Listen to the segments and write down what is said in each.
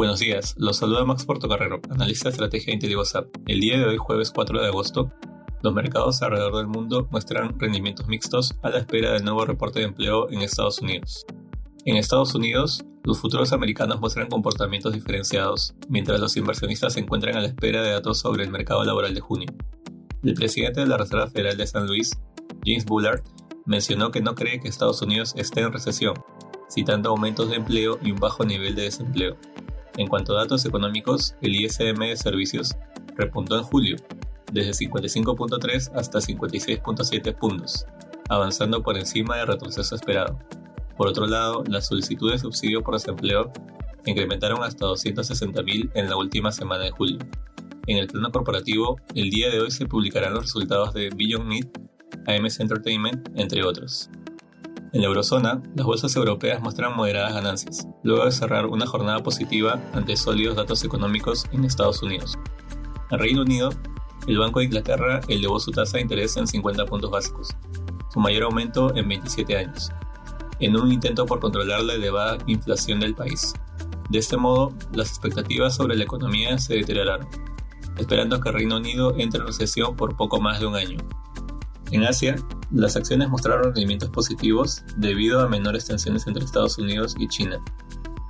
Buenos días, los saluda Max Portocarrero, analista de estrategia de IntelliGoSap. El día de hoy, jueves 4 de agosto, los mercados alrededor del mundo muestran rendimientos mixtos a la espera del nuevo reporte de empleo en Estados Unidos. En Estados Unidos, los futuros americanos muestran comportamientos diferenciados, mientras los inversionistas se encuentran a la espera de datos sobre el mercado laboral de junio. El presidente de la Reserva Federal de San Luis, James Bullard, mencionó que no cree que Estados Unidos esté en recesión, citando aumentos de empleo y un bajo nivel de desempleo. En cuanto a datos económicos, el ISM de servicios repuntó en julio, desde 55.3 hasta 56.7 puntos, avanzando por encima del retroceso esperado. Por otro lado, las solicitudes de subsidio por desempleo incrementaron hasta 260.000 en la última semana de julio. En el plano corporativo, el día de hoy se publicarán los resultados de Beyond Meat, AMS Entertainment, entre otros. En la eurozona, las bolsas europeas muestran moderadas ganancias, luego de cerrar una jornada positiva ante sólidos datos económicos en Estados Unidos. En Reino Unido, el Banco de Inglaterra elevó su tasa de interés en 50 puntos básicos, su mayor aumento en 27 años, en un intento por controlar la elevada inflación del país. De este modo, las expectativas sobre la economía se deterioraron, esperando que Reino Unido entre en recesión por poco más de un año. En Asia, las acciones mostraron rendimientos positivos debido a menores tensiones entre Estados Unidos y China.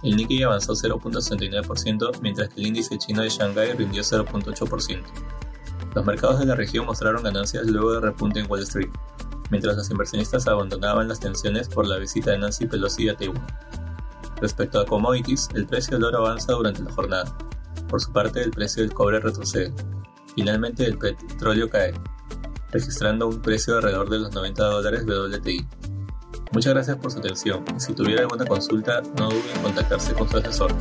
El Nikkei avanzó 0.69%, mientras que el índice chino de Shanghái rindió 0.8%. Los mercados de la región mostraron ganancias luego de repunte en Wall Street, mientras los inversionistas abandonaban las tensiones por la visita de Nancy Pelosi a Taiwán. Respecto a commodities, el precio del oro avanza durante la jornada. Por su parte, el precio del cobre retrocede. Finalmente, el petróleo cae, registrando un precio de alrededor de los 90 dólares WTI. Muchas gracias por su atención. Si tuviera alguna consulta, no duden en contactarse con su asesor.